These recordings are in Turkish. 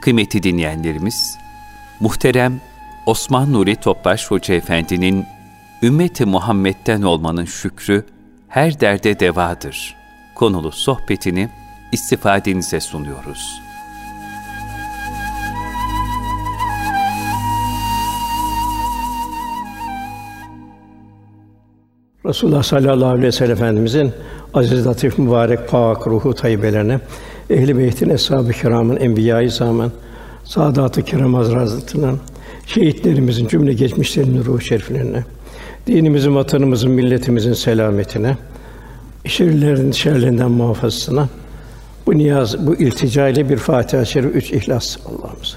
Kıymetli dinleyenlerimiz, muhterem Osman Nuri Topbaş Hoca Efendi'nin ümmeti Muhammed'den olmanın şükrü her derde devadır. Konulu sohbetini istifadenize sunuyoruz. Resulullah sallallahu aleyhi ve sellem Efendimizin aziz, latif, mübarek, pak ruhu tayyibelerine, ehl-i beytin, eshab-ı kiramın, enbiya-i zaman, saadat-ı kiram hazretlerinin, şehitlerimizin cümle geçmişlerinin ruhu şeriflerine, dinimizin, vatanımızın, milletimizin selametine, şerlerin şerlerinden muhafazasına bu niyaz, bu iltica ile bir Fatiha-i Şerif, üç İhlas. Allah'ımız.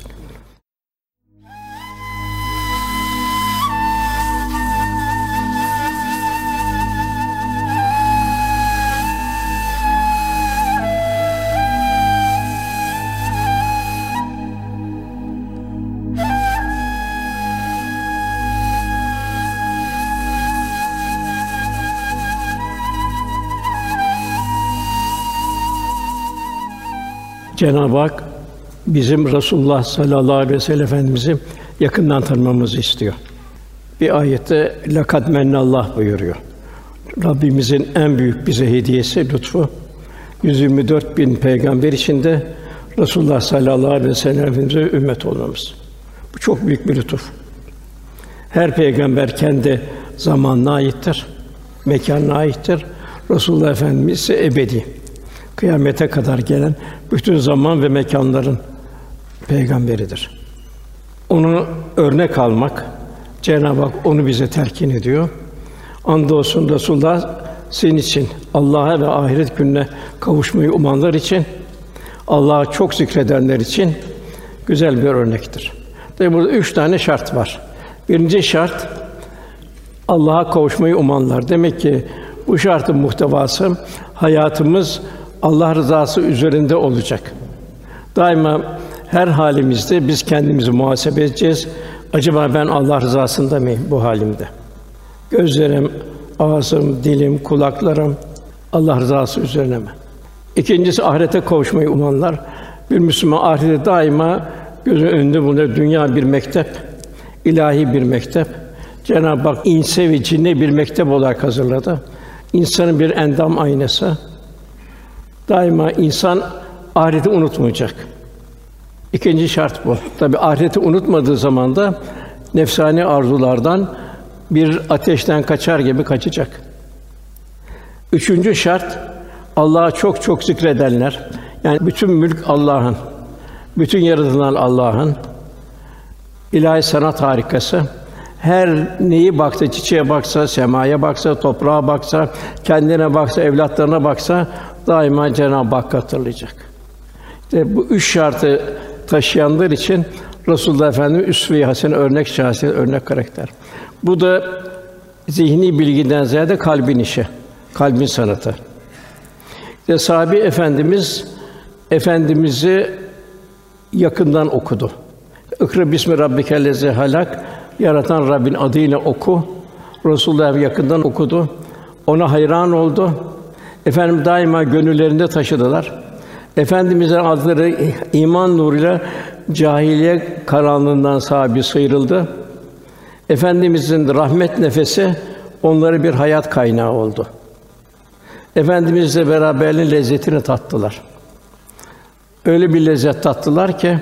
Cenab-ı Hak bizim Resulullah sallallahu aleyhi ve sellem Efendimizi yakından tanımamızı istiyor. Bir ayette lekad mennallah buyuruyor. Rabbimizin en büyük bize hediyesi lütfu 124 bin peygamber içinde Resulullah sallallahu aleyhi ve sellem Efendimize ümmet olmamız. Bu çok büyük bir lütuf. Her peygamber kendi zamanına aittir, mekanına aittir. Resulullah Efendimiz ise ebedi. Kıyamete kadar gelen bütün zaman ve mekanların peygamberidir. Onu örnek almak, Cenab-ı Hak onu bize terkin ediyor. Andolsun Resulullah senin için Allah'a ve ahiret gününe kavuşmayı umanlar için Allah'a çok zikredenler için güzel bir örnektir. Tabi burada üç tane şart var. Birinci şart Allah'a kavuşmayı umanlar. Demek ki bu şartın muhtevası hayatımız Allah rızası üzerinde olacak. Daima her halimizde biz kendimizi muhasebe edeceğiz. Acaba ben Allah rızasında mıyım bu halimde? Gözlerim, ağzım, dilim, kulaklarım Allah rızası üzerine mi? İkincisi ahirete kavuşmayı umanlar. Bir Müslüman ahirete daima gözü önünde bulunuyor. Dünya bir mektep, ilahi bir mektep. Cenab-ı Hak inse ve cinne bir mektep olarak hazırladı. İnsanın bir endam aynası. Daima insan ahireti unutmayacak. İkinci şart bu. Tabi ahireti unutmadığı zaman da nefsani arzulardan bir ateşten kaçar gibi kaçacak. Üçüncü şart Allah'a çok çok zikredenler. Yani bütün mülk Allah'ın. Bütün yaratılan Allah'ın. İlahi sanat harikası. Her neyi baksa, çiçeğe baksa, semaya baksa, toprağa baksa, kendine baksa, evlatlarına baksa daima Cenab-ı Hak hatırlayacak. İşte bu üç şartı taşıyanlar için Resulullah Efendimiz üsve-i hasene örnek şahsiyet, örnek karakter. Bu da zihni bilgiden ziyade kalbin işi, kalbin sanatı. İşte sahabi efendimiz efendimizi yakından okudu. İkra bismi rabbikellezi halak yaratan Rabbin adıyla oku. Resulullah yakından okudu. Ona hayran oldu. Efendim daima gönüllerinde taşıdılar. Efendimizin adları iman nuruyla cahiliye karanlığından sahibi sıyrıldı. Efendimizin rahmet nefesi onlara bir hayat kaynağı oldu. Efendimizle beraberliğin lezzetini tattılar. Öyle bir lezzet tattılar ki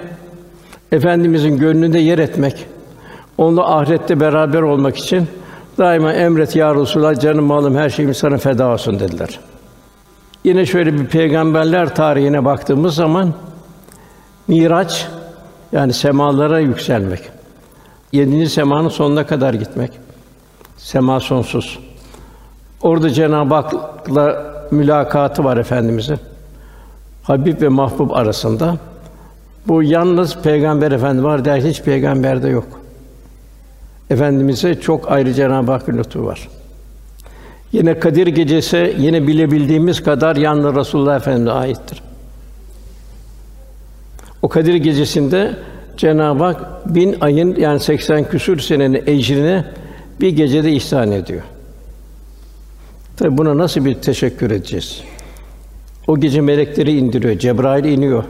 Efendimizin gönlünde yer etmek, onunla ahirette beraber olmak için daima emret ya Resulallah canım malım her şeyim sana feda olsun dediler. Yine şöyle bir peygamberler tarihine baktığımız zaman Miraç yani semalara yükselmek. Yedinci semanın sonuna kadar gitmek. Sema sonsuz. Orada Cenab-ı Hak'la mülakatı var efendimizin. Habib ve mahbub arasında. Bu yalnız peygamber efendi var der hiç peygamberde yok. Efendimize çok ayrı Cenab-ı Hak lütfu var. Yine Kadir gecesi yine bilebildiğimiz kadar yalnız Resulullah Efendimize aittir. O Kadir gecesinde Cenab-ı Hak bin ayın yani 80 küsur senenin ecrini bir gecede ihsan ediyor. Tabi buna nasıl bir teşekkür edeceğiz? O gece melekleri indiriyor, Cebrail iniyor.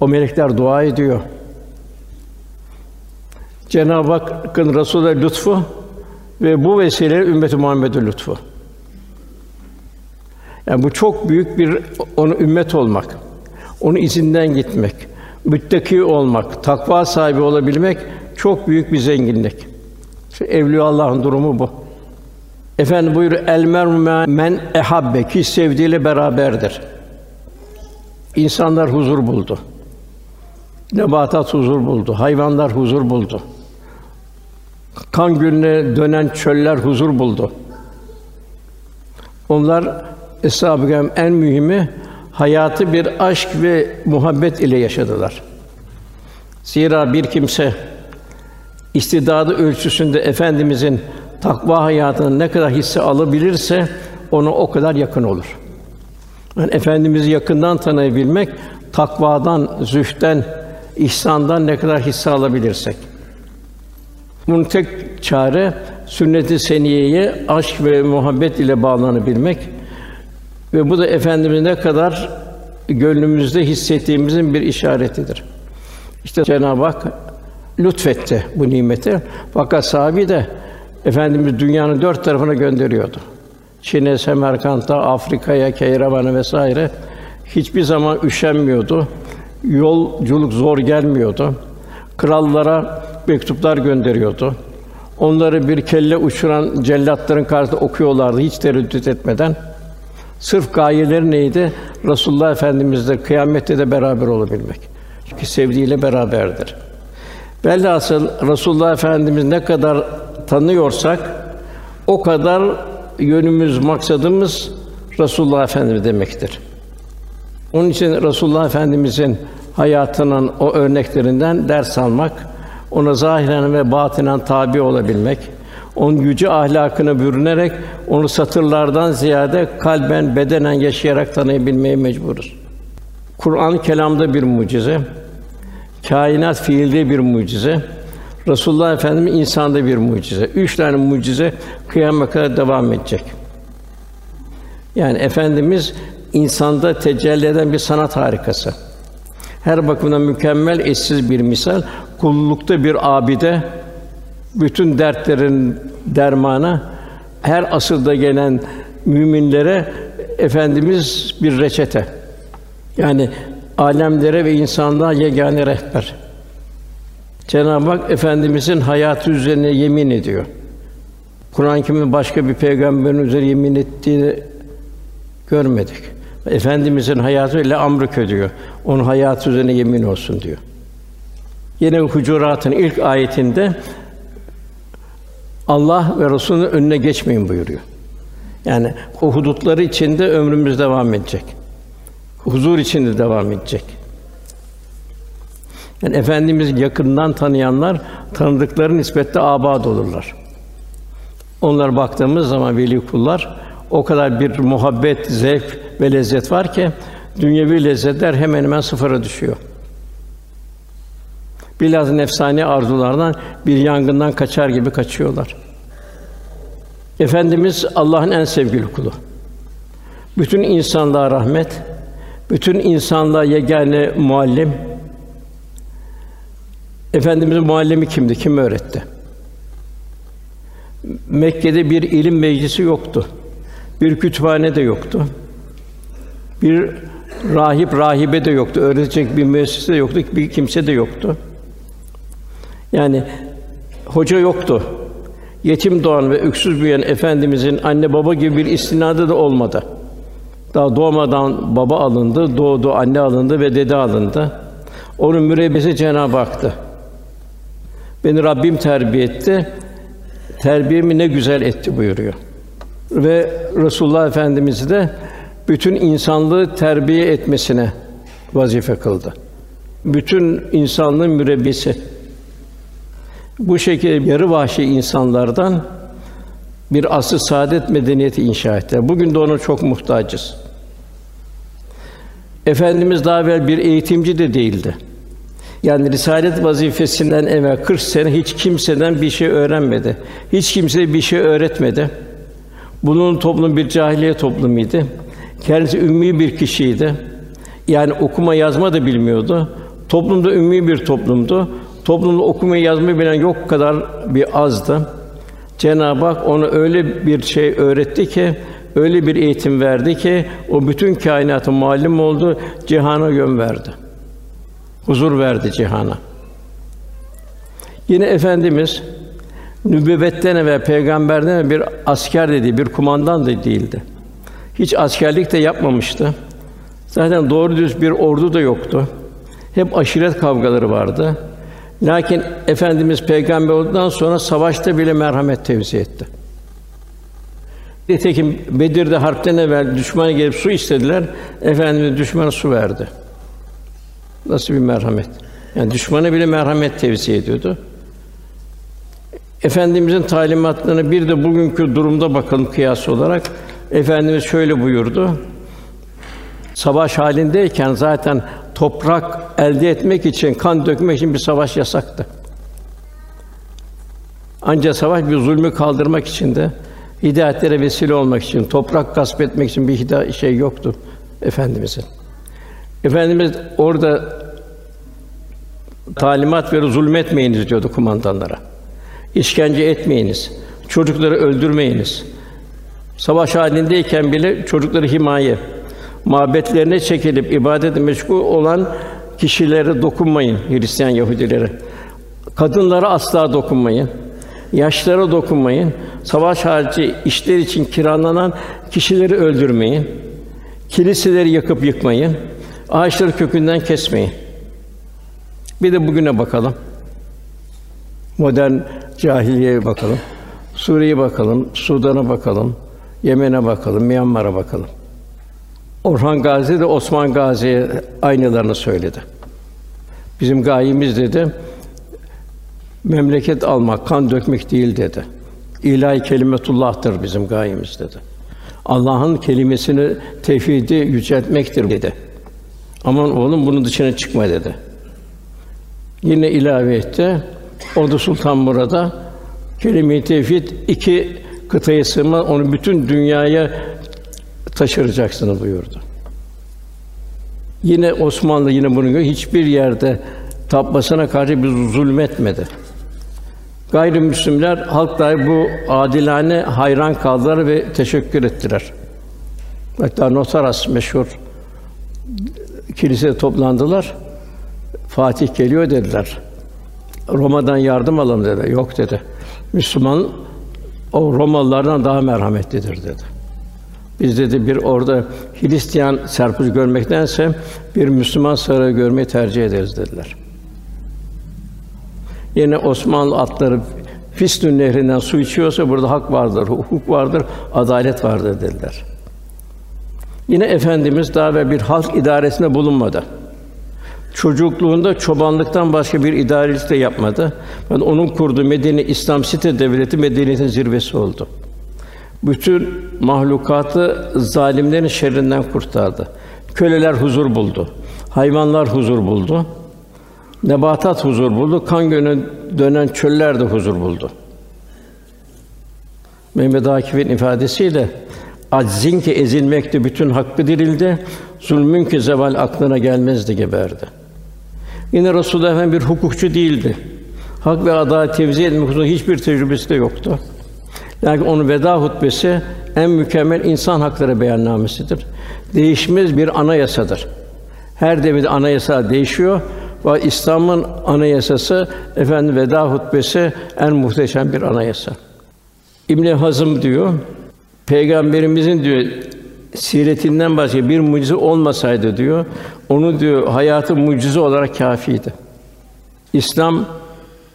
O melekler dua ediyor. Cenab-ı Hakk'ın Resulü'ne lütfu ve bu vesileyle ümmeti Muhammed'e lütfu. Yani bu çok büyük bir onu ümmet olmak, onun izinden gitmek, müttaki olmak, takva sahibi olabilmek çok büyük bir zenginlik. İşte Evliya Allah'ın durumu bu. Efendi buyur el mer'u men ehabbe ki sevdiğiyle beraberdir. İnsanlar huzur buldu. Nebatat huzur buldu, hayvanlar huzur buldu. Kan gölüne dönen çöller huzur buldu. Onlar eshab-ı en mühimi hayatı bir aşk ve muhabbet ile yaşadılar. Zira bir kimse istidadı ölçüsünde efendimizin takva hayatını ne kadar hisse alabilirse ona o kadar yakın olur. Yani efendimizi yakından tanıyabilmek takvadan, zühden, ihsandan ne kadar hisse alabilirsek. Bunun tek çare sünnet-i seniyeye aşk ve muhabbet ile bağlanabilmek ve bu da efendimiz ne kadar gönlümüzde hissettiğimizin bir işaretidir. İşte Cenab-ı Hak lütfetti bu nimeti. Fakat sahibi de Efendimiz dünyanın dört tarafına gönderiyordu. Çin'e, Semerkant'a, Afrika'ya, Keyrevan'a vesaire hiçbir zaman üşenmiyordu. Yolculuk zor gelmiyordu. Krallara mektuplar gönderiyordu. Onları bir kelle uçuran cellatların karşısında okuyorlardı hiç tereddüt etmeden. Sırf gayeleri neydi? Resulullah Efendimizle kıyamette de beraber olabilmek. Çünkü sevdiğiyle beraberdir. Velhasıl Resulullah Efendimiz ne kadar tanıyorsak o kadar yönümüz, maksadımız Resulullah Efendimiz demektir. Onun için Resulullah Efendimizin hayatının o örneklerinden ders almak, ona zahiren ve batinen tabi olabilmek, onun yüce ahlakını bürünerek onu satırlardan ziyade kalben, bedenen yaşayarak tanıyabilmeye mecburuz. Kur'an kelamda bir mucize, kainat fiilde bir mucize, Resulullah Efendimiz insanda bir mucize. Üç tane mucize kıyamet kadar devam edecek. Yani efendimiz insanda tecelli eden bir sanat harikası. Her bakımdan mükemmel, eşsiz bir misal. Kullukta bir abide, bütün dertlerin dermanı, her asırda gelen müminlere efendimiz bir reçete. Yani alemlere ve insanlığa yegane rehber. Cenab-ı Hak efendimizin hayatı üzerine yemin ediyor. Kur'an-ı Kerim'de başka bir peygamberin üzerine yemin ettiğini görmedik. Efendimizin hayatı ile amrık diyor. Onun hayatı üzerine yemin olsun diyor. Yine Hucurat'ın ilk ayetinde Allah ve Resulü'nün önüne geçmeyin buyuruyor. Yani o hudutları içinde ömrümüz devam edecek. Huzur içinde devam edecek. Yani efendimiz yakından tanıyanlar tanıdıkları nispette abad olurlar. Onlar baktığımız zaman veli kullar o kadar bir muhabbet, zevk ve lezzet var ki dünyevi lezzetler hemen hemen sıfıra düşüyor. Biraz nefsani arzulardan bir yangından kaçar gibi kaçıyorlar. Efendimiz Allah'ın en sevgili kulu. Bütün insanlığa rahmet, bütün insanlığa yegane muallim, Efendimizin muallimi kimdi? Kim öğretti? Mekke'de bir ilim meclisi yoktu. Bir kütüphane de yoktu. Bir rahip rahibe de yoktu. Öğretecek bir müessese de yoktu. Bir kimse de yoktu. Yani hoca yoktu. Yetim doğan ve öksüz büyüyen efendimizin anne baba gibi bir istinadı da olmadı. Daha doğmadan baba alındı, doğdu anne alındı ve dede alındı. Onun mürebbisi Cenab-ı Hak'tı. Beni Rabbim terbiye etti. Terbiyemi ne güzel etti buyuruyor. Ve Resulullah Efendimizi de bütün insanlığı terbiye etmesine vazife kıldı. Bütün insanlığın mürebbisi. Bu şekilde yarı vahşi insanlardan bir asıl saadet medeniyeti inşa etti. Bugün de ona çok muhtacız. Efendimiz daha evvel bir eğitimci de değildi. Yani risalet vazifesinden evvel 40 sene hiç kimseden bir şey öğrenmedi. Hiç kimseye bir şey öğretmedi. Bunun toplum bir cahiliye toplumuydu. Kendisi ümmi bir kişiydi. Yani okuma yazma da bilmiyordu. Toplumda ümmi bir toplumdu. Toplumda okumayı yazmayı bilen yok kadar bir azdı. Cenab-ı Hak ona öyle bir şey öğretti ki, öyle bir eğitim verdi ki o bütün kainatı muallim oldu, cihana yön verdi. Huzur verdi cihana. Yine efendimiz nübüvvetten evvel peygamberden evvel bir asker dedi, bir kumandan da değildi. Hiç askerlik de yapmamıştı. Zaten doğru düz bir ordu da yoktu. Hep aşiret kavgaları vardı. Lakin efendimiz peygamber olduktan sonra savaşta bile merhamet tevzi etti. Nitekim Bedir'de harpten evvel düşmana gelip su istediler. Efendimiz düşmana su verdi. Nasıl bir merhamet? Yani düşmana bile merhamet tevzi ediyordu. Efendimizin talimatlarına bir de bugünkü durumda bakalım kıyas olarak. Efendimiz şöyle buyurdu. Savaş halindeyken zaten toprak elde etmek için, kan dökmek için bir savaş yasaktı. Ancak savaş bir zulmü kaldırmak için de hidayetlere vesile olmak için, toprak gasp etmek için bir hida şey yoktu efendimizin. Efendimiz orada talimat verir, zulmetmeyiniz diyordu kumandanlara. İşkence etmeyiniz, çocukları öldürmeyiniz. Savaş halindeyken bile çocukları himaye, mabetlerine çekilip ibadet meşgul olan kişilere dokunmayın Hristiyan Yahudilere. Kadınlara asla dokunmayın. Yaşlara dokunmayın. Savaş harici işler için kiralanan kişileri öldürmeyin. Kiliseleri yakıp yıkmayın. Ağaçları kökünden kesmeyin. Bir de bugüne bakalım. Modern cahiliyeye bakalım. Suriye'ye bakalım, Sudan'a bakalım, Yemen'e bakalım, Myanmar'a bakalım. Orhan Gazi de Osman Gazi'ye aynılarını söyledi. Bizim gayemiz dedi, memleket almak, kan dökmek değil dedi. İlahi kelimetullah'tır bizim gayemiz dedi. Allah'ın kelimesini tevhidi yüceltmektir dedi. Aman oğlum bunun dışına çıkma dedi. Yine ilave etti. O da Sultan Murad'a kelime-i tevhid iki kıtayı sığma onu bütün dünyaya taşıracaksınız buyurdu. Yine Osmanlı yine bunu hiçbir yerde tapmasına karşı bir zulmetmedi. Gayrimüslimler halk dahi bu adilane hayran kaldılar ve teşekkür ettiler. Hatta Notaras meşhur kilisede toplandılar. Fatih geliyor dediler. Roma'dan yardım alalım dedi. Yok dedi. Müslüman o Romalılardan daha merhametlidir dedi. Biz dedi bir orada Hristiyan serpil görmektense bir Müslüman sarığı görmeyi tercih ederiz dediler. Yine Osmanlı atları Fistün nehrinden su içiyorsa burada hak vardır, hukuk vardır, adalet vardır dediler. Yine efendimiz daha ve bir halk idaresinde bulunmadı. Çocukluğunda çobanlıktan başka bir idarelik de yapmadı. Yani onun kurduğu Medine İslam site devleti medeniyetin zirvesi oldu. Bütün mahlukatı zalimlerin şerrinden kurtardı. Köleler huzur buldu. Hayvanlar huzur buldu. Nebatat huzur buldu. Kan gönü dönen çöller de huzur buldu. Mehmet Akif'in ifadesiyle aczin ki ezilmekte bütün hakkı dirildi, zulmün ki zeval aklına gelmezdi geberdi. Yine Resulullah Efendimiz bir hukukçu değildi. Hak ve adalet tevzi etmek hiçbir tecrübesi de yoktu. Yani onun veda hutbesi en mükemmel insan hakları beyannamesidir. Değişmez bir anayasadır. Her devirde anayasa değişiyor ve İslam'ın anayasası efendim veda hutbesi en muhteşem bir anayasa. İbn Hazım diyor, Peygamberimizin diyor siretinden başka bir mucize olmasaydı diyor, onu diyor hayatı mucize olarak kâfiydi. İslam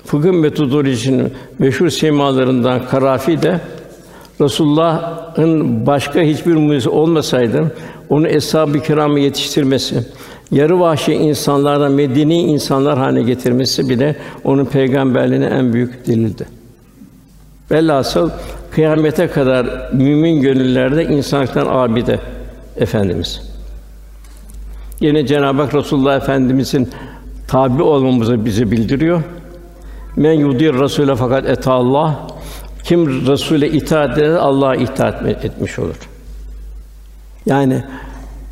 fıkıh metodolojisinin meşhur semalarından Karafi de Resulullah'ın başka hiçbir mucize olmasaydı onu eshab-ı kiramı yetiştirmesi, yarı vahşi insanlardan medeni insanlar haline getirmesi bile onun peygamberliğine en büyük delildi. Velhasıl kıyamete kadar mümin gönüllerde insanlıktan abide efendimiz. Yine Cenab-ı Hak Resulullah Efendimizin tabi olmamızı bize bildiriyor. Men yudir Rasûle fakat et Allah. Kim Rasûle itaat eder Allah'a itaat etmiş olur. Yani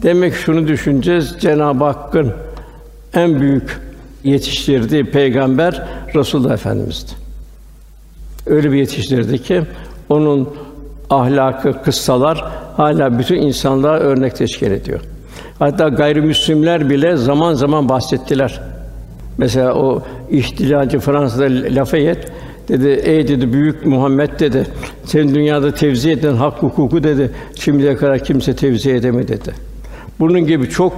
demek şunu düşüneceğiz. Cenab-ı Hakk'ın en büyük yetiştirdiği peygamber Resulullah Efendimiz'di. Öyle bir yetiştirdi ki onun ahlakı, kıssalar hala bütün insanlığa örnek teşkil ediyor. Hatta gayrimüslimler bile zaman zaman bahsettiler. Mesela o ihtilalci Fransa'da Lafayette dedi, ey dedi büyük Muhammed dedi, sen dünyada tevzi eden hak hukuku dedi, şimdiye kadar kimse tevzi edemedi dedi. Bunun gibi çok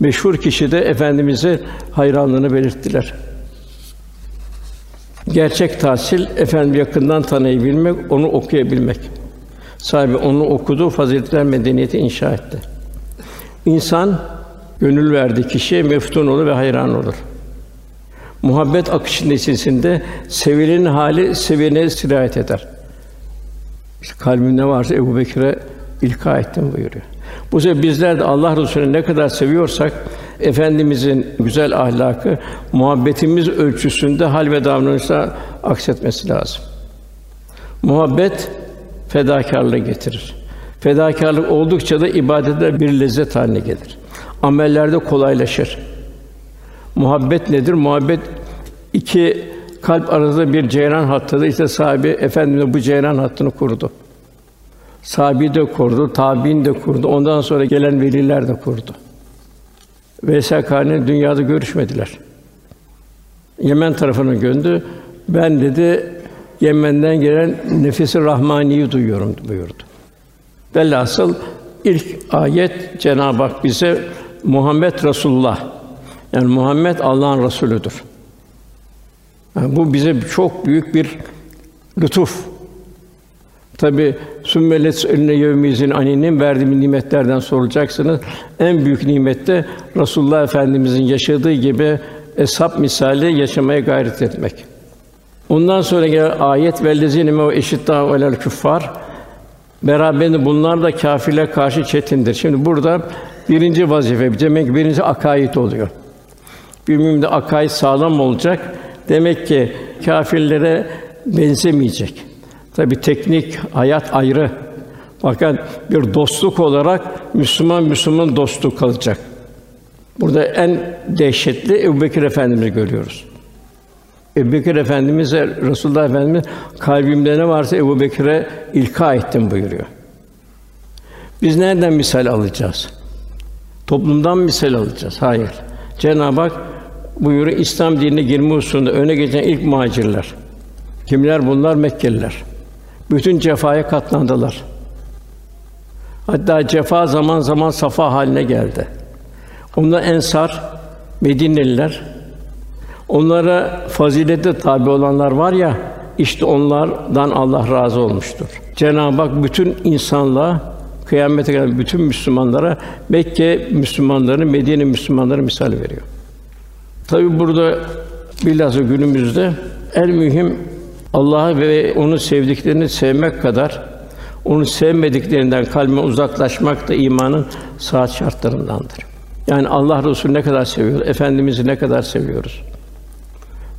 meşhur kişi de efendimize hayranlığını belirttiler. Gerçek tahsil efendim yakından tanıyabilmek, onu okuyabilmek. Sahibi onu okudu, faziletler medeniyeti inşa etti. İnsan gönül verdiği kişiye meftun olur ve hayran olur. Muhabbet akışı neticesinde sevilenin hali sevene sirayet eder. İşte kalbinde varsa Ebu Bekir'e ilka ettim buyuruyor. Bu sebeple bizler de Allah Resulü'nü ne kadar seviyorsak efendimizin güzel ahlakı muhabbetimiz ölçüsünde hal ve davranışta aksetmesi lazım. Muhabbet fedakarlığı getirir. Fedakarlık oldukça da ibadette bir lezzet haline gelir. Amellerde kolaylaşır. Muhabbet nedir? Muhabbet iki kalp arasında bir ceyran hattıdır. İşte sahibi efendimiz bu ceyran hattını kurdu. Sahabi de kurdu, tabiin de kurdu. Ondan sonra gelen veliler de kurdu. Veysel Karni dünyada görüşmediler. Yemen tarafına göndü. Ben dedi Yemen'den gelen nefesi rahmaniyi duyuyorum buyurdu. Velhasıl ilk ayet Cenab-ı Hak bize Muhammed Resulullah yani Muhammed Allah'ın Resulüdür. Yani bu bize çok büyük bir lütuf. Tabi sümmelet eline yevmizin aninin verdiğim nimetlerden sorulacaksınız. En büyük nimette Resulullah Efendimizin yaşadığı gibi eshab misali yaşamaya gayret etmek. Ondan sonra gelen ayet vellezine me eşitta alel küffar beraberinde bunlar da kâfirle karşı çetindir. Şimdi burada birinci vazife demek birinci akaid oluyor. Bir müminde akaid sağlam olacak. Demek ki kâfirlere benzemeyecek. Tabi teknik hayat ayrı. Fakat bir dostluk olarak Müslüman Müslüman dostluk kalacak. Burada en dehşetli Ebubekir Efendimizi görüyoruz. Ebubekir Efendimize Resulullah Efendimiz kalbimde ne varsa Ebu Bekir'e ilka ettim buyuruyor. Biz nereden misal alacağız? Toplumdan misal alacağız. Hayır. Cenab-ı Hak buyuruyor İslam dinine girme hususunda öne geçen ilk muhacirler. Kimler bunlar? Mekkeliler. Bütün cefaya katlandılar. Hatta cefa zaman zaman safa haline geldi. Onlar ensar, Medineliler, onlara fazilete tabi olanlar var ya, işte onlardan Allah razı olmuştur. Cenab-ı Hak bütün insanlığa kıyamete kadar bütün Müslümanlara Mekke Müslümanları, Medine Müslümanları misal veriyor. Tabi burada bilhassa günümüzde en mühim Allah'ı ve onu sevdiklerini sevmek kadar onu sevmediklerinden kalbe uzaklaşmak da imanın saat şartlarındandır. Yani Allah Resulü ne kadar seviyoruz, efendimizi ne kadar seviyoruz.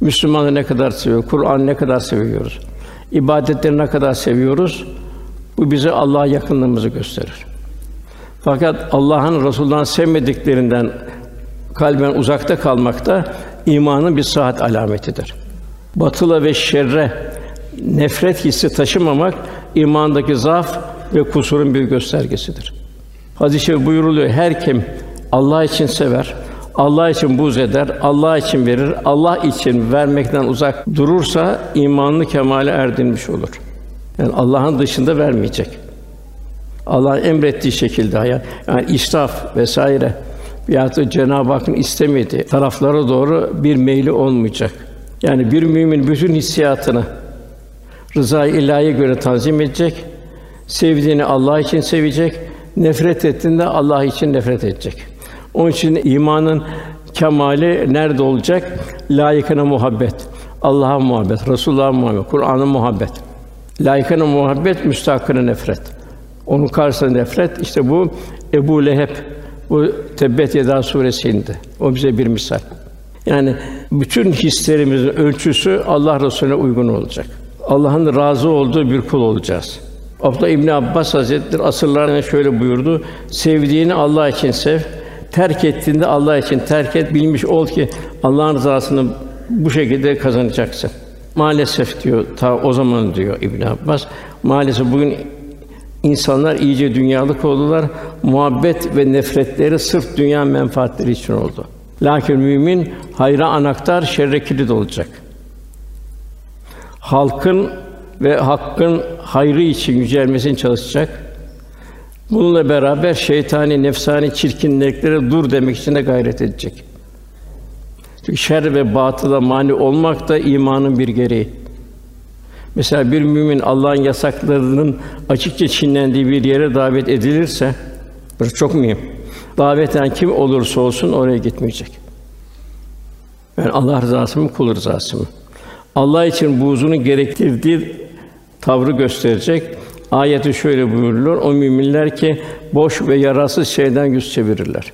Müslümanı ne kadar seviyor, Kur'an ne kadar seviyoruz. ibadetleri ne kadar seviyoruz. Bu bize Allah'a yakınlığımızı gösterir. Fakat Allah'ın Resulullah'ın sevmediklerinden kalben uzakta kalmak da imanın bir saat alametidir. Batıla ve şerre nefret hissi taşımamak imandaki zaaf ve kusurun bir göstergesidir. Hadis-i buyuruluyor her kim Allah için sever, Allah için buz eder, Allah için verir, Allah için vermekten uzak durursa imanlı kemale erdirmiş olur. Yani Allah'ın dışında vermeyecek. Allah'ın emrettiği şekilde hayat, yani israf vesaire veyahut da Cenab-ı Hakk'ın istemediği taraflara doğru bir meyli olmayacak. Yani bir mümin bütün hissiyatını rızayı ilahiye göre tanzim edecek. Sevdiğini Allah için sevecek. Nefret ettiğinde Allah için nefret edecek. Onun için imanın kemali nerede olacak? Layıkına muhabbet. Allah'a muhabbet, Resulullah'a muhabbet, Kur'an'a muhabbet. Layıkına muhabbet, müstakına nefret. Onun karşısında nefret işte bu Ebu Leheb bu Tebbet Yeda suresinde. O bize bir misal. Yani bütün hislerimizin ölçüsü Allah Resulüne uygun olacak. Allah'ın razı olduğu bir kul olacağız. Abdullah İbn Abbas Hazretleri asırlarına şöyle buyurdu: Sevdiğini Allah için sev, terk ettiğinde Allah için terk et, bilmiş ol ki Allah'ın rızasını bu şekilde kazanacaksın. Maalesef diyor ta o zaman diyor İbn Abbas. Maalesef bugün insanlar iyice dünyalık oldular. Muhabbet ve nefretleri sırf dünya menfaatleri için oldu. Lakin mümin hayra anahtar, şerre kilit olacak. Halkın ve hakkın hayrı için yücelmesini çalışacak. Bununla beraber şeytani, nefsani çirkinliklere dur demek için de gayret edecek. Şer ve batıla mani olmak da imanın bir gereği. Mesela bir mümin Allah'ın yasaklarının açıkça çiğnendiği bir yere davet edilirse, bu çok mühim. Davet eden kim olursa olsun oraya gitmeyecek. Yani Allah rızası mı, kul rızası mı? Allah için buğzunu gerektirdiği tavrı gösterecek. Ayeti şöyle buyurulur: O müminler ki boş ve yarasız şeyden yüz çevirirler.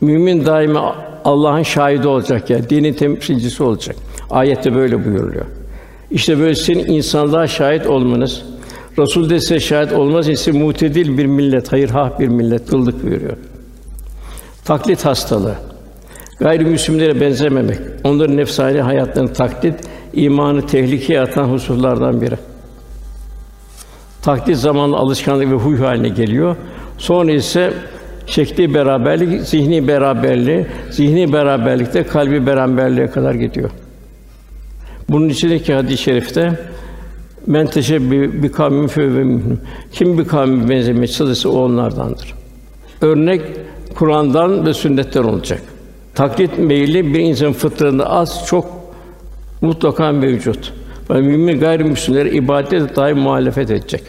Mümin daima Allah'ın şahidi olacak ya, yani, dinin temsilcisi olacak. Ayette böyle buyuruluyor. İşte böyle sizin insanlığa şahit olmanız, Resul de size şahit olmaz ise mutedil bir millet, hayırhah bir millet kıldık buyuruyor. Taklit hastalığı. Gayrimüslimlere benzememek, onların nefsani hayatlarını taklit, imanı tehlikeye atan hususlardan biri. Taklit zamanla alışkanlık ve huy haline geliyor. Sonra ise şekli beraberlik, zihni beraberliği, zihni beraberlikte kalbi beraberliğe kadar gidiyor. Bunun içindeki hadis-i şerifte men teşebbi bi kavmin fe kim bir kavmi benzemeye çalışırsa o onlardandır. Örnek Kur'an'dan ve sünnetten olacak. Taklit meyli bir insan fıtratında az çok mutlaka mevcut. Ve mümin gayrimüslimlere ibadet dahi muhalefet edecek.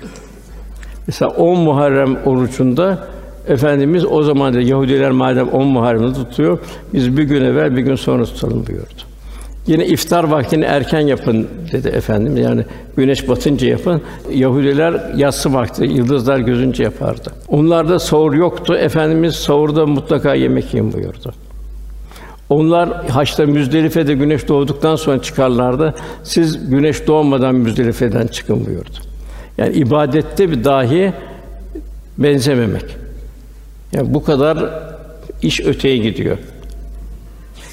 Mesela 10 Muharrem orucunda Efendimiz o zaman da Yahudiler madem 10 Muharrem'i tutuyor, biz bir gün evvel bir gün sonra tutalım buyurdu. Yine iftar vaktini erken yapın dedi efendim. Yani güneş batınca yapın. Yahudiler yatsı vakti yıldızlar gözünce yapardı. Onlarda sahur yoktu. Efendimiz sahurda mutlaka yemek yiyin buyurdu. Onlar haçta Müzdelife'de güneş doğduktan sonra çıkarlardı. Siz güneş doğmadan Müzdelife'den çıkın buyurdu. Yani ibadette bir dahi benzememek. Yani bu kadar iş öteye gidiyor.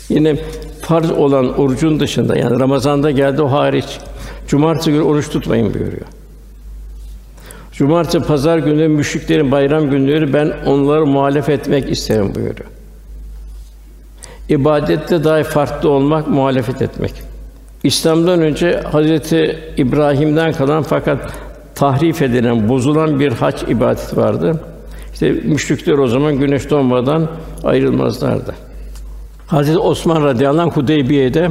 Yine farz olan orucun dışında yani Ramazan'da geldi o hariç cumartesi günü oruç tutmayın buyuruyor. Cumartesi, pazar günü müşriklerin bayram günleri ben onları muhalefet etmek isterim buyuruyor. İbadette dahi farklı olmak, muhalefet etmek. İslam'dan önce Hazreti İbrahim'den kalan fakat tahrif edilen, bozulan bir hac ibadeti vardı. İşte müşrikler o zaman güneş doğmadan ayrılmazlardı. Hazreti Osman radıyallahu anh Hudeybiye'de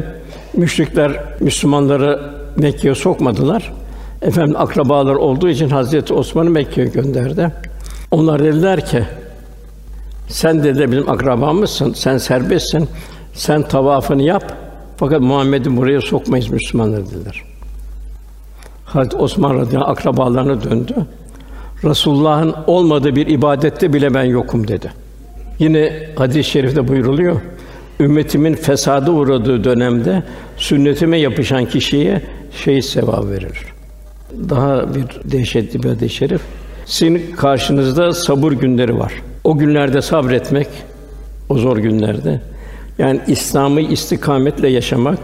müşrikler Müslümanları Mekke'ye sokmadılar. Efendim akrabalar olduğu için Hazreti Osman'ı Mekke'ye gönderdi. Onlar dediler ki sen de bizim akrabamızsın, sen serbestsin, sen tavafını yap. Fakat Muhammed'i buraya sokmayız Müslümanlar dediler. Hazreti Osman radıyallahu anh, akrabalarına döndü. Resulullah'ın olmadığı bir ibadette bile ben yokum dedi. Yine hadis-i şerifte buyruluyor. Ümmetimin fesada uğradığı dönemde sünnetime yapışan kişiye şehit sevabı verilir. Daha bir dehşetli bir hadis-i şerif. Sizin karşınızda sabır günleri var. O günlerde sabretmek, o zor günlerde, yani İslam'ı istikametle yaşamak,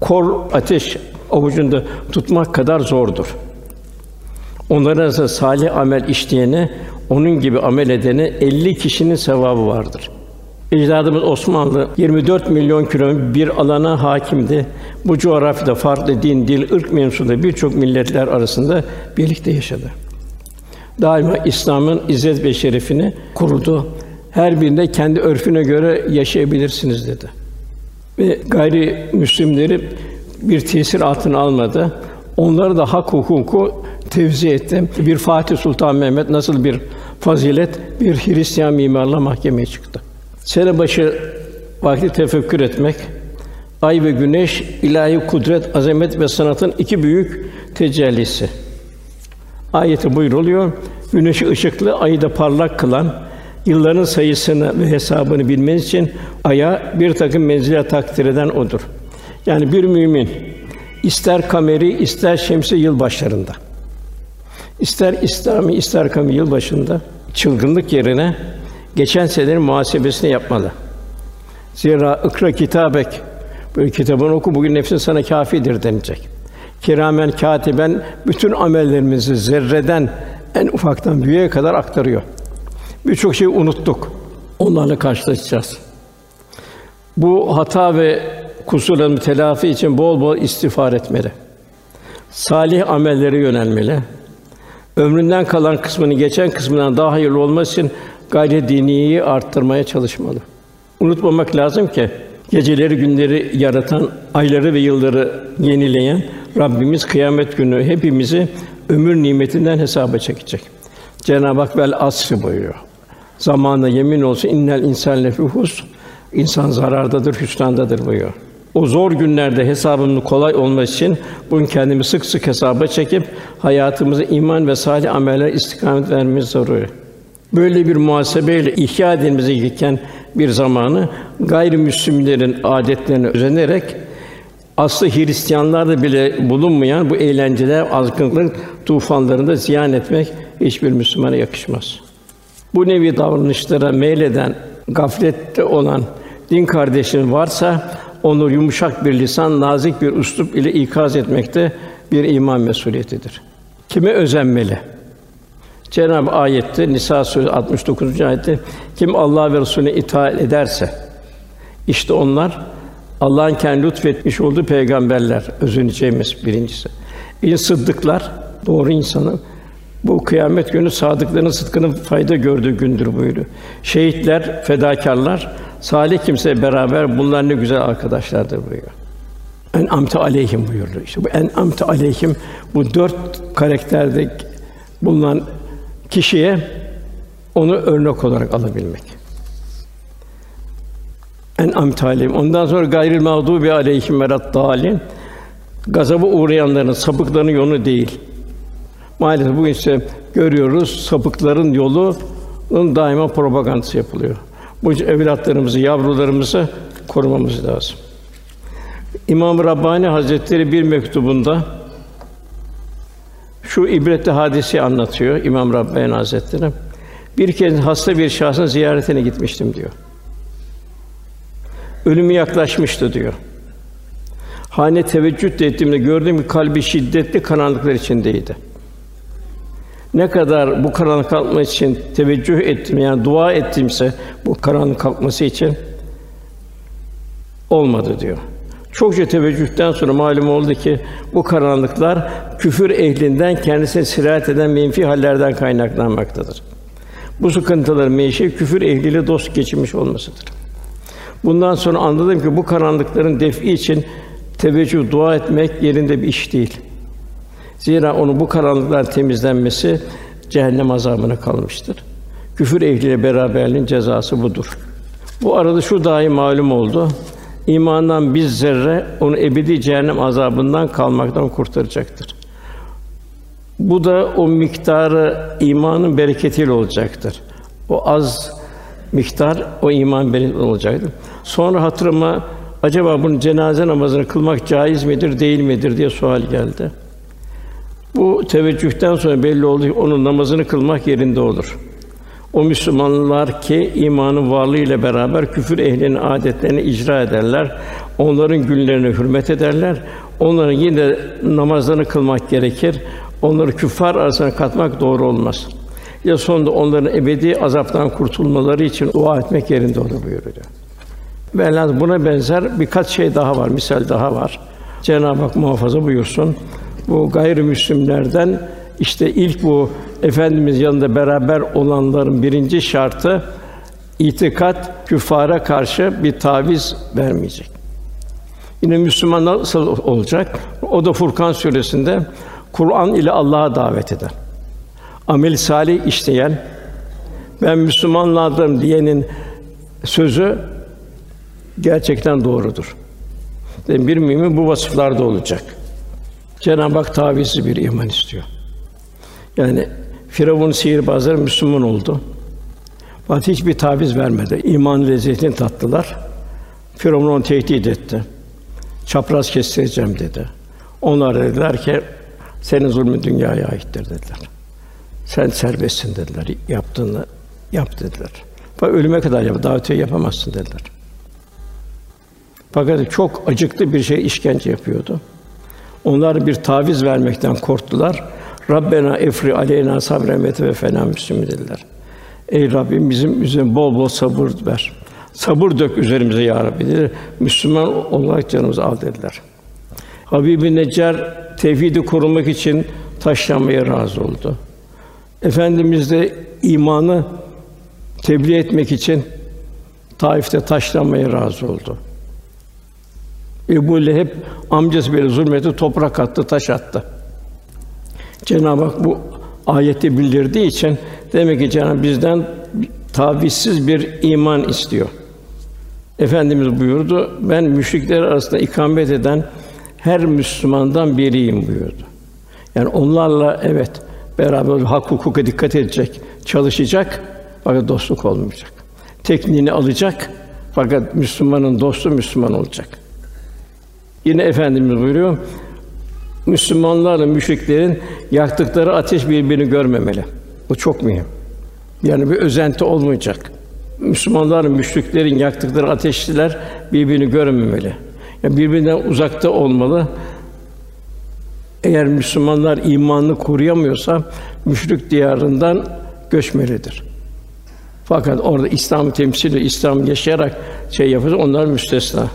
kor ateş avucunda tutmak kadar zordur. Onların arasında salih amel işleyene, onun gibi amel edene 50 kişinin sevabı vardır. Ecdadımız Osmanlı 24 milyon kilometre bir alana hakimdi. Bu coğrafyada farklı din, dil, ırk mensubu birçok milletler arasında birlikte yaşadı. Daima İslam'ın izzet ve şerefini korudu. Her birinde kendi örfüne göre yaşayabilirsiniz dedi. Ve gayri müslimleri bir tesir altına almadı. Onları da hak hukuku tevzi etti. Bir Fatih Sultan Mehmet nasıl bir fazilet bir Hristiyan mimarla mahkemeye çıktı. Sene başı vakti tefekkür etmek, ay ve güneş ilahi kudret, azamet ve sanatın iki büyük tecellisi. Ayeti buyruluyor. Güneşi ışıklı, ayı da parlak kılan, yılların sayısını ve hesabını bilmeniz için aya bir takım menzile takdir eden odur. Yani bir mümin ister kameri, ister şemsi yıl başlarında, ister İslami, ister kameri yıl başında çılgınlık yerine geçen senenin muhasebesini yapmalı. Zira ikra kitabek bu kitabını oku bugün nefsin sana kafidir denilecek. Kiramen katiben bütün amellerimizi zerreden en ufaktan büyüğe kadar aktarıyor. Birçok şeyi unuttuk. Onlarla karşılaşacağız. Bu hata ve kusurların telafi için bol bol istiğfar etmeli. Salih amellere yönelmeli. Ömründen kalan kısmını geçen kısmından daha hayırlı olması için gayret diniyi arttırmaya çalışmalı. Unutmamak lazım ki geceleri günleri yaratan, ayları ve yılları yenileyen Rabbimiz kıyamet günü hepimizi ömür nimetinden hesaba çekecek. Cenab-ı Hak vel asr buyuruyor. Zamanla yemin olsun innel insan lefî hus insan zarardadır, hüsrandadır buyuruyor. O zor günlerde hesabının kolay olması için bugün kendimizi sık sık hesaba çekip hayatımızı iman ve salih ameller istikamet vermemiz zaruri. Böyle bir muhasebeyle ihya edilmemize gereken bir zamanı gayrimüslimlerin adetlerine özenerek aslı Hristiyanlarda bile bulunmayan bu eğlenceler, azgınlık tufanlarında ziyan etmek hiçbir Müslümana yakışmaz. Bu nevi davranışlara meyleden, gaflette olan din kardeşin varsa onu yumuşak bir lisan, nazik bir üslup ile ikaz etmekte bir iman mesuliyetidir. Kime özenmeli? Cenab-ı ayette Nisa suresi 69. ayette kim Allah ve Resulüne itaat ederse işte onlar Allah'ın kendi lütfetmiş olduğu peygamberler özüneceğimiz birincisi. İn sıddıklar doğru insanı bu kıyamet günü sadıkların sıdkının fayda gördüğü gündür buyuruyor. Şehitler, fedakarlar, salih kimse beraber bunlar ne güzel arkadaşlardır buyuruyor. En amte aleyhim buyurdu. İşte bu en amte aleyhim bu dört karakterde bulunan kişiye onu örnek olarak alabilmek. En amtalim. Ondan sonra gayril mağdubi aleyhim verat dalin. Gazabı uğrayanların, sapıkların yolu değil. Maalesef bugün ise görüyoruz sapıkların yolunun daima propagandası yapılıyor. Bu evlatlarımızı, yavrularımızı korumamız lazım. İmam Rabbani Hazretleri bir mektubunda şu ibretli hadisi anlatıyor İmam Rabbani Hazretleri. Bir kez hasta bir şahsın ziyaretine gitmiştim diyor. Ölümü yaklaşmıştı diyor. Hane teveccüh ettiğimde gördüm ki kalbi şiddetli karanlıklar içindeydi. Ne kadar bu karanlık kalkması için teveccüh ettim yani dua ettimse bu karanlık kalkması için olmadı diyor. Çokça teveccühten sonra malum oldu ki bu karanlıklar küfür ehlinden kendisine sirayet eden menfi hallerden kaynaklanmaktadır. Bu sıkıntıların menşei küfür ehliyle dost geçirmiş olmasıdır. Bundan sonra anladım ki bu karanlıkların defi için teveccüh dua etmek yerinde bir iş değil. Zira onu bu karanlıklar temizlenmesi cehennem azabına kalmıştır. Küfür ehliyle beraberliğin cezası budur. Bu arada şu dahi malum oldu. İmandan bir zerre onu ebedi cehennem azabından kalmaktan kurtaracaktır. Bu da o miktarı imanın bereketiyle olacaktır. O az miktar o iman bereketiyle olacaktır. Sonra hatırıma acaba bunun cenaze namazını kılmak caiz midir, değil midir diye sual geldi. Bu teveccühten sonra belli oldu ki onun namazını kılmak yerinde olur. O Müslümanlar ki imanın varlığı ile beraber küfür ehlinin adetlerini icra ederler. Onların günlerine hürmet ederler. Onların yine namazlarını kılmak gerekir. Onları küffar arasına katmak doğru olmaz. Ya sonunda onların ebedi azaptan kurtulmaları için dua etmek yerinde olur buyuruyor. Velhâsıl buna benzer birkaç şey daha var, misal daha var. Cenab-ı Hak muhafaza buyursun. Bu gayrimüslimlerden işte ilk bu efendimiz yanında beraber olanların birinci şartı itikat küfara karşı bir taviz vermeyecek. Yine Müslüman nasıl olacak? O da Furkan suresinde Kur'an ile Allah'a davet eden, amel salih işleyen, ben Müslümanlardım diyenin sözü gerçekten doğrudur. Yani bir mümin bu vasıflarda olacak. Cenab-ı Hak tavizli bir iman istiyor. Yani Firavun sihirbazları Müslüman oldu. Fakat hiçbir taviz vermedi. İman lezzetini tattılar. Firavun onu tehdit etti. Çapraz kestireceğim dedi. Onlar dediler ki senin zulmün dünyaya aittir dediler. Sen serbestsin dediler. Yaptığını yap dediler. Bak ölüme kadar yap, daha yapamazsın dediler. Fakat çok acıklı bir şey işkence yapıyordu. Onlar bir taviz vermekten korktular. Rabbena efri aleyna sabren ve fena müslüm dediler. Ey Rabbim bizim üzerimize bol bol sabır ver. Sabır dök üzerimize ya Rabbi dediler. Müslüman olarak canımızı al dediler. Habibi Necar tevhidi korumak için taşlanmaya razı oldu. Efendimiz de imanı tebliğ etmek için Taif'te taşlanmaya razı oldu. Ebu Leheb amcası böyle zulmetti, toprak attı, taş attı. Cenab-ı Hak bu ayeti bildirdiği için demek ki Cenab-ı bizden tavizsiz bir iman istiyor. Efendimiz buyurdu, ben müşrikler arasında ikamet eden her Müslümandan biriyim buyurdu. Yani onlarla evet beraber hak hukuka dikkat edecek, çalışacak fakat dostluk olmayacak. Tekniğini alacak fakat Müslümanın dostu Müslüman olacak. Yine efendimiz buyuruyor. Müslümanlarla müşriklerin yaktıkları ateş birbirini görmemeli. Bu çok mühim. Yani bir özenti olmayacak. Müslümanların, müşriklerin yaktıkları ateşliler birbirini görmemeli. Yani birbirinden uzakta olmalı. Eğer Müslümanlar imanını koruyamıyorsa müşrik diyarından göçmelidir. Fakat orada İslam'ı temsil ediyor, İslam yaşayarak şey yapıyor, onlar müstesna.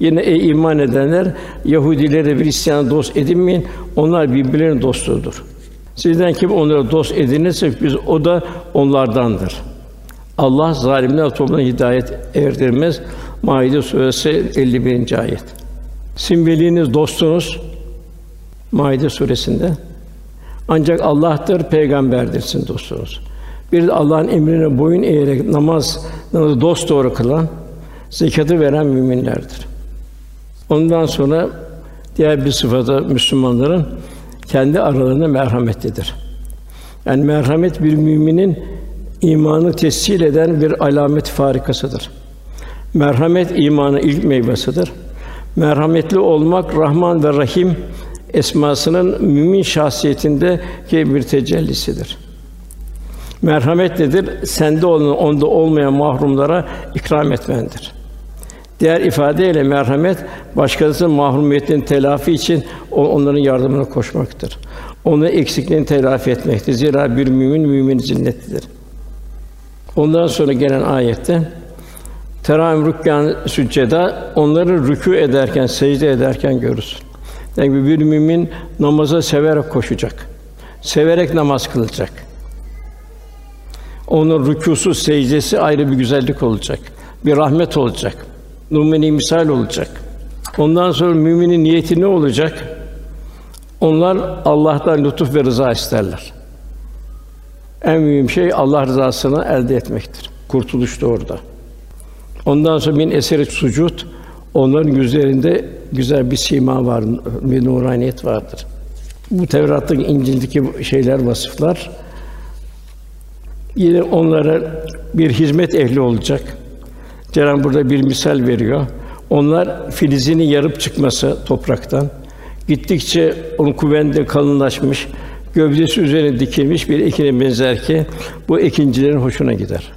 Yine ey iman edenler Yahudileri ve Hristiyanı dost edinmeyin. Onlar birbirlerinin dostudur. Sizden kim onları dost edinirse biz o da onlardandır. Allah zalimler toplumuna hidayet erdirmez. Maide suresi 51. ayet. Sizin veliniz, dostunuz Maide suresinde. Ancak Allah'tır, peygamberdir sizin dostunuz. Bir Allah'ın emrine boyun eğerek namaz, namazı dost doğru kılan, zekatı veren müminlerdir. Ondan sonra diğer bir sıfatı Müslümanların kendi aralarında merhametlidir. Yani merhamet bir müminin imanı tescil eden bir alamet farikasıdır. Merhamet imanın ilk meyvesidir. Merhametli olmak Rahman ve Rahim esmasının mümin şahsiyetinde bir tecellisidir. Merhamet nedir? Sende olan, onda olmayan mahrumlara ikram etmendir. Diğer ifadeyle merhamet başkasının mahrumiyetinin telafi için onların yardımına koşmaktır. Onun eksikliğini telafi etmektir. Zira bir mümin mümin zinnetlidir. Ondan sonra gelen ayette Teram rükkan sücceda onları rükû ederken, secde ederken görürsün. Yani bir mümin namaza severek koşacak. Severek namaz kılacak. Onun rükûsu, secdesi ayrı bir güzellik olacak. Bir rahmet olacak numune misal olacak. Ondan sonra müminin niyeti ne olacak? Onlar Allah'tan lütuf ve rıza isterler. En mühim şey Allah rızasını elde etmektir. Kurtuluş da orada. Ondan sonra min eseri sucud onların yüzlerinde güzel bir sima var, bir nuraniyet vardır. Bu Tevrat'taki İncil'deki şeyler, vasıflar yine onlara bir hizmet ehli olacak. Cenab-ı burada bir misal veriyor. Onlar filizini yarıp çıkması topraktan gittikçe onun kuvvende kalınlaşmış, gövdesi üzerine dikilmiş bir ekine benzer ki bu ekincilerin hoşuna gider.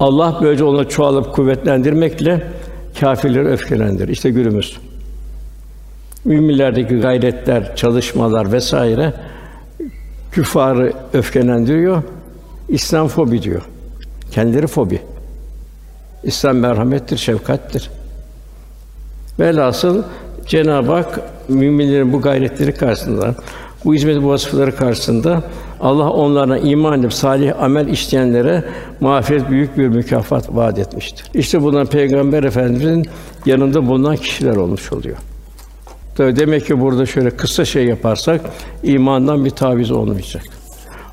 Allah böylece onu çoğalıp kuvvetlendirmekle kâfirleri öfkelendirir. İşte günümüz. Müminlerdeki gayretler, çalışmalar vesaire küffarı öfkelendiriyor. İslam fobi diyor. Kendileri fobi. İslam merhamettir, şefkattir. Velhasıl Cenab-ı Hak müminlerin bu gayretleri karşısında, bu hizmet bu vasıfları karşısında Allah onlara iman edip salih amel işleyenlere mağfiret büyük bir mükafat vaat etmiştir. İşte bunlar Peygamber Efendimizin yanında bulunan kişiler olmuş oluyor. Tabii demek ki burada şöyle kısa şey yaparsak imandan bir taviz olmayacak.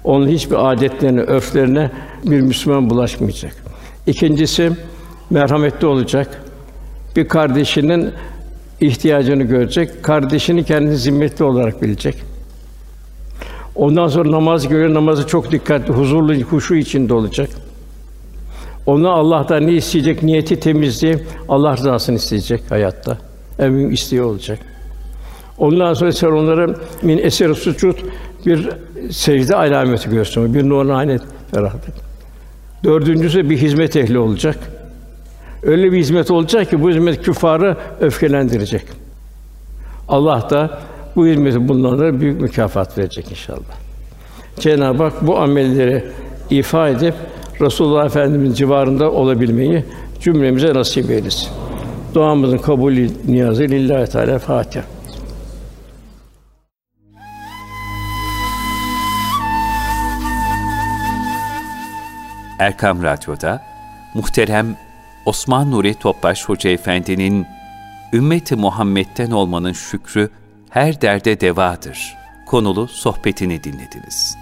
Onun hiçbir adetlerine, örflerine bir Müslüman bulaşmayacak. İkincisi merhametli olacak. Bir kardeşinin ihtiyacını görecek, kardeşini kendini zimmetli olarak bilecek. Ondan sonra namaz görüyor, namazı çok dikkatli, huzurlu, huşu içinde olacak. Onu Allah'tan ne isteyecek? Niyeti temizliği, Allah rızasını isteyecek hayatta. En büyük isteği olacak. Ondan sonra sen onlara min eser sucud bir secde alameti gösteriyor. Bir nuraniye ferahlık. Dördüncüsü bir hizmet ehli olacak. Öyle bir hizmet olacak ki bu hizmet küffarı öfkelendirecek. Allah da bu hizmeti bunlara büyük mükafat verecek inşallah. Cenab-ı Hak bu amelleri ifa edip Resulullah Efendimiz civarında olabilmeyi cümlemize nasip eylesin. Duamızın kabulü niyazı lillahi teala Fatiha. Erkam Radyo'da muhterem Osman Nuri Topbaş Hoca Efendi'nin Ümmeti Muhammed'den olmanın şükrü her derde devadır. Konulu sohbetini dinlediniz.